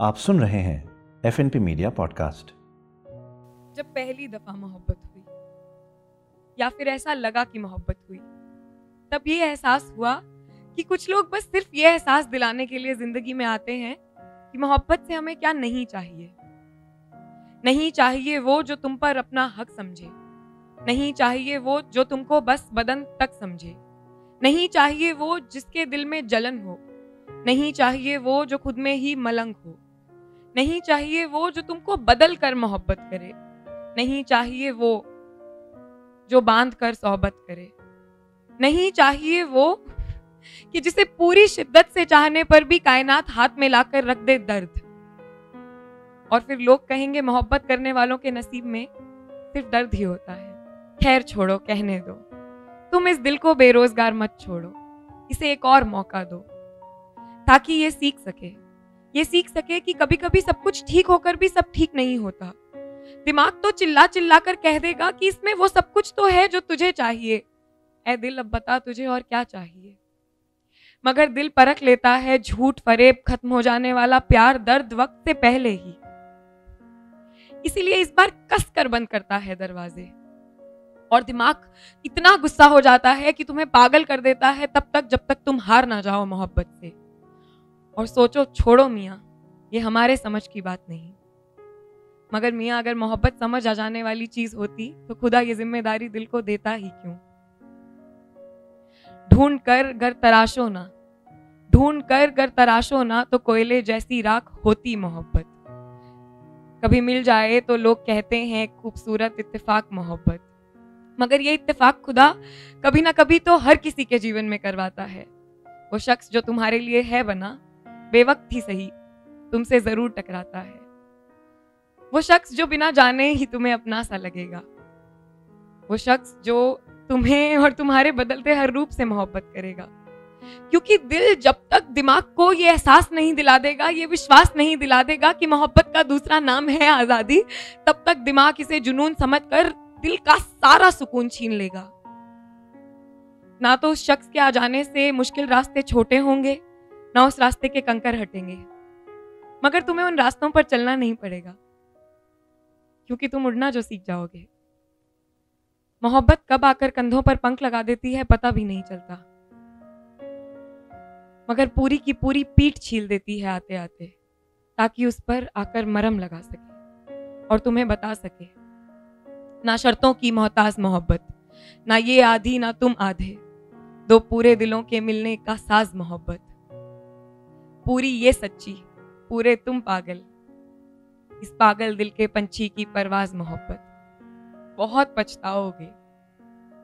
आप सुन रहे हैं F N P media podcast जब पहली दफ़ा मोहब्बत हुई, या फिर ऐसा लगा कि मोहब्बत हुई, तब ये एहसास हुआ कि कुछ लोग बस सिर्फ़ ये एहसास दिलाने के लिए ज़िंदगी में आते हैं कि मोहब्बत से हमें क्या नहीं चाहिए। नहीं चाहिए वो जो तुम पर अपना हक समझे। नहीं चाहिए वो जो तुमको बस बदन तक समझे। नहीं चाहिए वो जिसके दिल में जलन हो। नहीं चाहिए वो जो खुद में ही मलंग हो। नहीं चाहिए वो जो तुमको बदल कर मोहब्बत करे। नहीं चाहिए वो जो बाँध कर सोहबत करे। नहीं चाहिए वो कि जिसे पूरी शिद्दत से चाहने पर भी कायनात हाथ में लाकर रख दे दर्द। और फिर लोग कहेंगे, मोहब्बत करने वालों के नसीब में सिर्फ़ दर्द ही होता है। खैर छोड़ो, कहने दो। तुम इस दिल को बेरोजगार मत छोड़ो। इसे एक और मौका दो, ताकि ये सीख सके। ये सीख सके कि कभी कभी सब कुछ ठीक होकर भी सब ठीक नहीं होता। दिमाग तो चिल्ला चिल्ला कर कह देगा कि इसमें वो सब कुछ तो है जो तुझे चाहिए। ए दिल, अब बता तुझे और क्या चाहिए? मगर दिल परख लेता है झूठ फरेब खत्म हो जाने वाला प्यार दर्द वक्त से पहले ही। इसीलिए इस बार कस कर बंद करता है दरवाजे। और दिमाग इतना गुस्सा हो जाता है कि तुम्हें पागल कर देता है तब तक जब तक तुम हार ना जाओ मोहब्बत से। और सोचो, छोड़ो मियाँ, ये हमारे समझ की बात नहीं। मगर मियाँ, अगर मोहब्बत समझ आ जाने वाली चीज़ होती तो खुदा ये ज़िम्मेदारी दिल को देता ही क्यों? ढूंढ कर घर तराशो ना। ढूंढ कर घर तराशो ना तो कोयले जैसी राख होती मोहब्बत। कभी मिल जाए तो लोग कहते हैं, खूबसूरत इत्तेफाक मोहब्बत। मगर ये इत्तेफाक खुदा कभी ना कभी तो हर किसी के जीवन में करवाता है। वो शख्स जो तुम्हारे लिए है बना बेवक्त ही सही, तुमसे ज़रूर टकराता है। वो शख्स जो बिना जाने ही तुम्हें अपना सा लगेगा। वो शख्स जो तुम्हें और तुम्हारे बदलते हर रूप से मोहब्बत करेगा। क्योंकि दिल जब तक दिमाग को ये एहसास नहीं दिला देगा, ये विश्वास नहीं दिला देगा कि मोहब्बत का दूसरा नाम है आज़ादी, तब तक दिमाग इसे जुनून समझकर दिल का सारा सुकून छीन लेगा। ना तो उस शख्स के आ जाने से मुश्किल रास्ते छोटे होंगे ना उस रास्ते के कंकर हटेंगे। मगर तुम्हें उन रास्तों पर चलना नहीं पड़ेगा, क्योंकि तुम उड़ना जो सीख जाओगे। मोहब्बत कब आकर कंधों पर पंख लगा देती है, पता भी नहीं चलता। मगर पूरी की पूरी पीठ छील देती है आते आते ताकि उस पर आकर मरम लगा सके और तुम्हें बता सके। ना शर्तों की मोहताज मोहब्बत, ना ये आधी, ना तुम आधे। दो पूरे दिलों के मिलने का साज मोहब्बत। पूरी ये सच्ची, पूरे तुम पागल। इस पागल दिल के पंछी की परवाज मोहब्बत। बहुत पछताओगे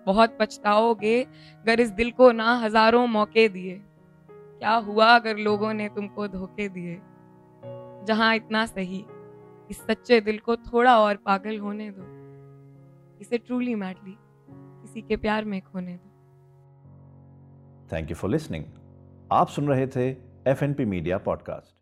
बहुत पछताओगे, अगर इस दिल को ना हज़ारों मौके दिए। क्या हुआ अगर लोगों ने तुमको धोखे दिए? जहाँ इतना सही, इस सच्चे दिल को थोड़ा और पागल होने दो। इसे ट्रूली मैडली किसी के प्यार में खोने दो। थैंक यू फॉर लिसनिंग आप सुन रहे थे F N P media podcast.